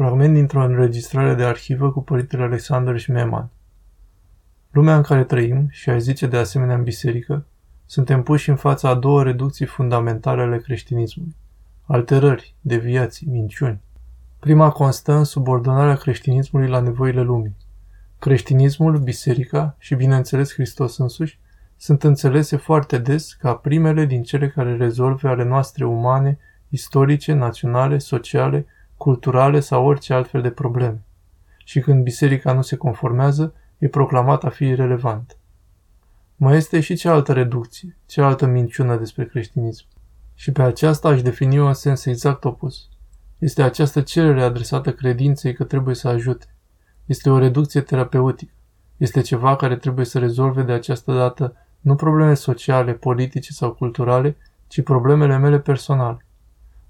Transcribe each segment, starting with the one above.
Fragment dintr-o înregistrare de arhivă cu părintele Alexander Schmemann. Lumea în care trăim, și ai zice de asemenea în biserică, suntem puși în fața a două reducții fundamentale ale creștinismului. Alterări, deviații, minciuni. Prima constă în subordonarea creștinismului la nevoile lumii. Creștinismul, biserica și, bineînțeles, Hristos însuși sunt înțelese foarte des ca primele din cele care rezolve ale noastre umane, istorice, naționale, sociale, culturale sau orice altfel de probleme. Și când biserica nu se conformează, e proclamat a fi irrelevant. Mai este și cealaltă reducție, cealaltă minciună despre creștinism. Și pe aceasta aș defini-o în sens exact opus. Este această cerere adresată credinței că trebuie să ajute. Este o reducție terapeutică. Este ceva care trebuie să rezolve de această dată nu probleme sociale, politice sau culturale, ci problemele mele personale.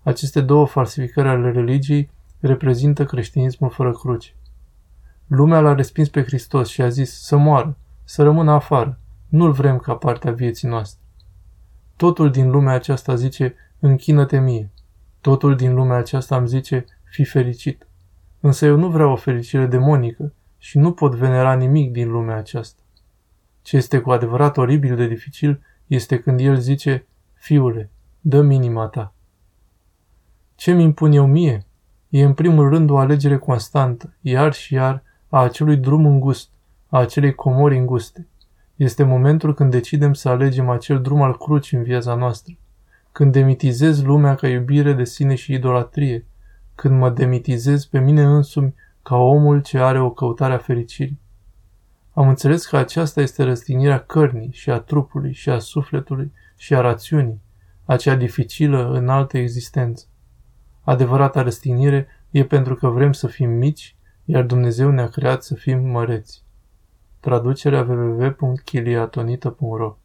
Aceste două falsificări ale religiei reprezintă creștinismul fără cruce. Lumea l-a respins pe Hristos și a zis să moară, să rămână afară, nu-l vrem ca parte a vieții noastre. Totul din lumea aceasta zice, închină-te mie. Totul din lumea aceasta îmi zice, fi fericit. Însă eu nu vreau o fericire demonică și nu pot venera nimic din lumea aceasta. Ce este cu adevărat oribil de dificil este când el zice, fiule, dă minima ta. Ce mi impun eu mie? E în primul rând o alegere constantă, iar și iar, a acelui drum îngust, a acelei comori înguste. Este momentul când decidem să alegem acel drum al crucii în viața noastră, când demitizez lumea ca iubire de sine și idolatrie, când mă demitizez pe mine însumi ca omul ce are o căutare a fericirii. Am înțeles că aceasta este răstignirea cărnii și a trupului și a sufletului și a rațiunii, aceea dificilă în altă existență. Adevărata răstignire e pentru că vrem să fim mici, iar Dumnezeu ne-a creat să fim măreți. Traducerea www.chiliatonita.ro